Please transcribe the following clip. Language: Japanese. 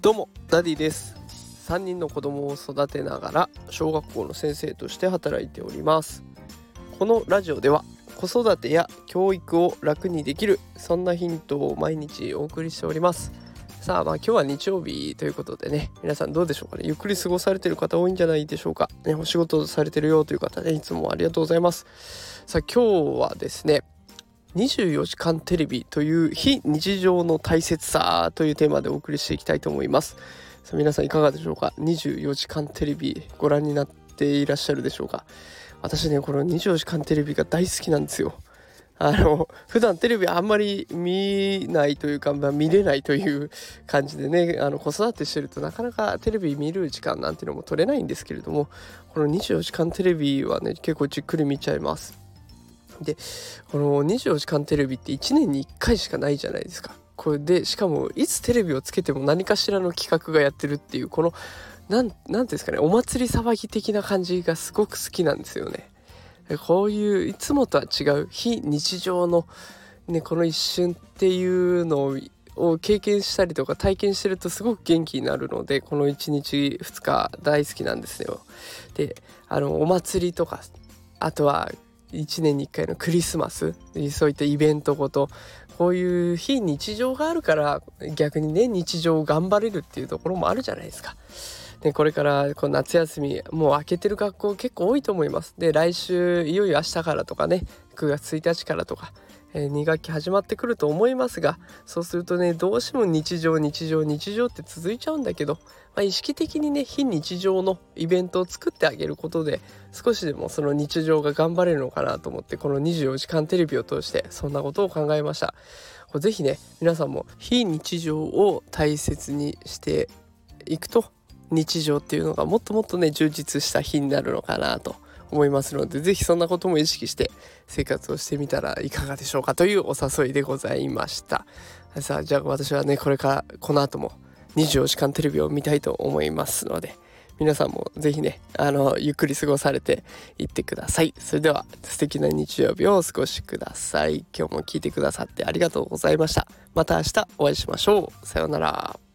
どうもダディです。3人の子供を育てながら小学校の先生として働いております。このラジオでは子育てや教育を楽にできるそんなヒントを毎日お送りしております。さあまあ今日は日曜日ということでね皆さんどうでしょうかね。ゆっくり過ごされてる方多いんじゃないでしょうか。ねお仕事されてるよという方ねいつもありがとうございます。さあ今日はですね24時間テレビという非日常の大切さというテーマでお送りしていきたいと思います。さあ皆さんいかがでしょうか？24時間テレビご覧になっていらっしゃるでしょうか？私ねこの24時間テレビが大好きなんですよ。あの普段テレビあんまり見ないというか、まあ、見れないという感じでねあの子育てしてるとなかなかテレビ見る時間なんていうのも取れないんですけれどもこの24時間テレビはね結構じっくり見ちゃいます。でこの24時間テレビって1年に1回しかないじゃないですか。これでしかもいつテレビをつけても何かしらの企画がやってるっていうこの何て言うんですかねお祭り騒ぎ的な感じがすごく好きなんですよね。こういういつもとは違う非日常の、ね、この一瞬っていうのを経験したりとか体験してるとすごく元気になるのでこの1日2日大好きなんですよ。であのお祭りとかあとは1年に1回のクリスマスそういったイベントごとこういう非日常があるから逆にね日常を頑張れるっていうところもあるじゃないですか。でこれからこう夏休みもう明けてる学校結構多いと思います。で来週いよいよ明日からとかね9月1日からとかえー、2学期始まってくると思いますがそうするとねどうしても日常日常日常って続いちゃうんだけど、まあ、意識的にね非日常のイベントを作ってあげることで少しでもその日常が頑張れるのかなと思ってこの24時間テレビを通してそんなことを考えました。是非ね皆さんも非日常を大切にしていくと日常っていうのがもっともっとね充実した日になるのかなと思いますので是非そんなことも意識して生活をしてみたらいかがでしょうかというお誘いでございました。さあじゃあ私はねこれからこの後も24時間テレビを見たいと思いますので皆さんも是非ねあのゆっくり過ごされていってください。それでは素敵な日曜日をお過ごしください。今日も聞いてくださってありがとうございました。また明日お会いしましょう。さようなら。